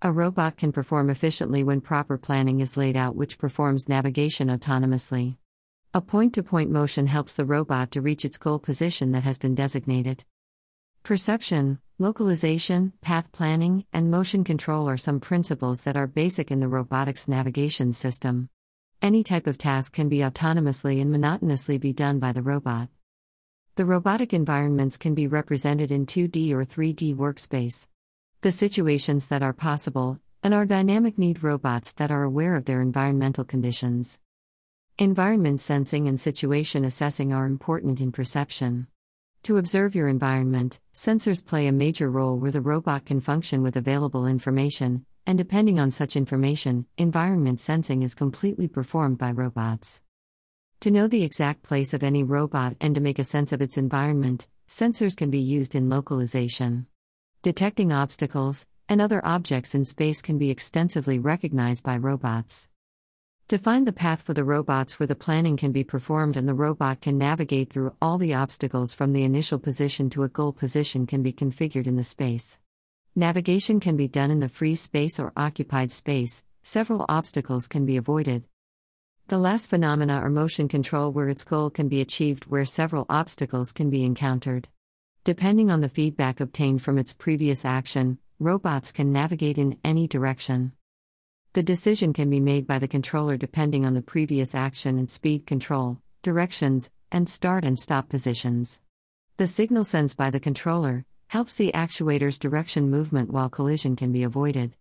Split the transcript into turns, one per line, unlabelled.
A robot can perform efficiently when proper planning is laid out, which performs navigation autonomously. A point to point motion helps the robot to reach its goal position that has been designated. Perception, localization, path planning, and motion control are some principles that are basic in the robotics navigation system. Any type of task can be autonomously and monotonously be done by the robot. The robotic environments can be represented in 2D or 3D workspace. The situations that are possible and are dynamic need robots that are aware of their environmental conditions. Environment sensing and situation assessing are important in perception. To observe your environment, sensors play a major role where the robot can function with available information, and depending on such information, environment sensing is completely performed by robots. To know the exact place of any robot and to make a sense of its environment, sensors can be used in localization. Detecting obstacles and other objects in space can be extensively recognized by robots. To find the path for the robots where the planning can be performed and the robot can navigate through all the obstacles from the initial position to a goal position can be configured in the space. Navigation can be done in the free space or occupied space, several obstacles can be avoided. The last phenomena are motion control, where its goal can be achieved where several obstacles can be encountered. Depending on the feedback obtained from its previous action, robots can navigate in any direction. The decision can be made by the controller depending on the previous action and speed control, directions, and start and stop positions. The signal sensed by the controller helps the actuator's direction movement while collision can be avoided.